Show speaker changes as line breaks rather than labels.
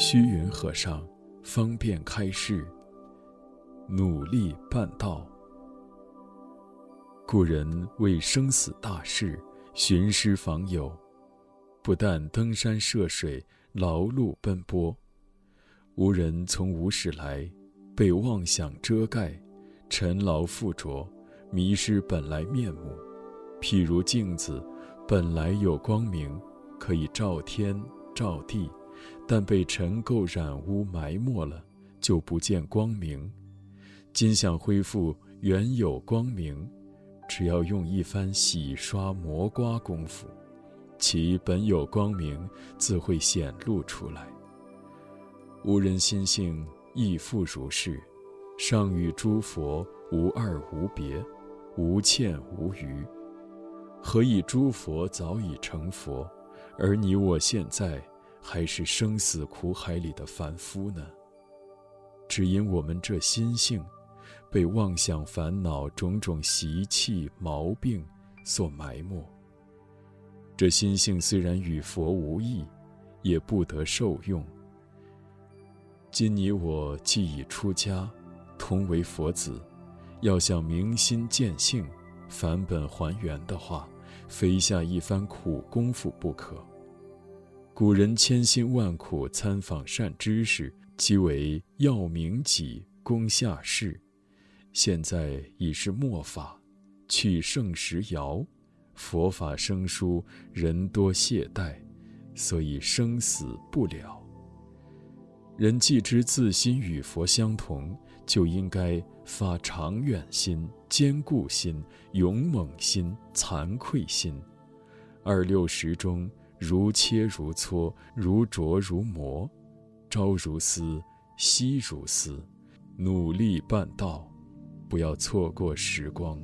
虚云和尚方便开示：努力办道。故人为生死大事寻师访友，不但登山涉水劳碌奔波，无人从无始来，被妄想遮盖，尘劳附着，迷失本来面目。譬如镜子，本来有光明，可以照天照地，但被尘垢染污埋没了，就不见光明。今想恢复原有光明。只要用一番洗刷磨刮功夫，其本有光明自会显露出来。吾人心性亦复如是，尚与诸佛无二无别，无欠无余。何以诸佛早已成佛，而你我现在还是生死苦海里的凡夫呢？只因我们这心性。被妄想、烦恼、种种习气、毛病所埋没。这心性虽然与佛无异，也不得受用。今你我既已出家，同为佛子，要想明心见性、返本还原的话，非下一番苦功夫不可。古人千辛万苦参访善知识，即为要明己、功下士。现在已是末法，去圣时遥，佛法生疏，人多懈怠，所以生死不了。人既知自心与佛相同，就应该发长远心、坚固心、勇猛心、惭愧心。二六时中，如切如磋，如琢如磨，朝如丝，夕如丝，努力办道。不要错过时光。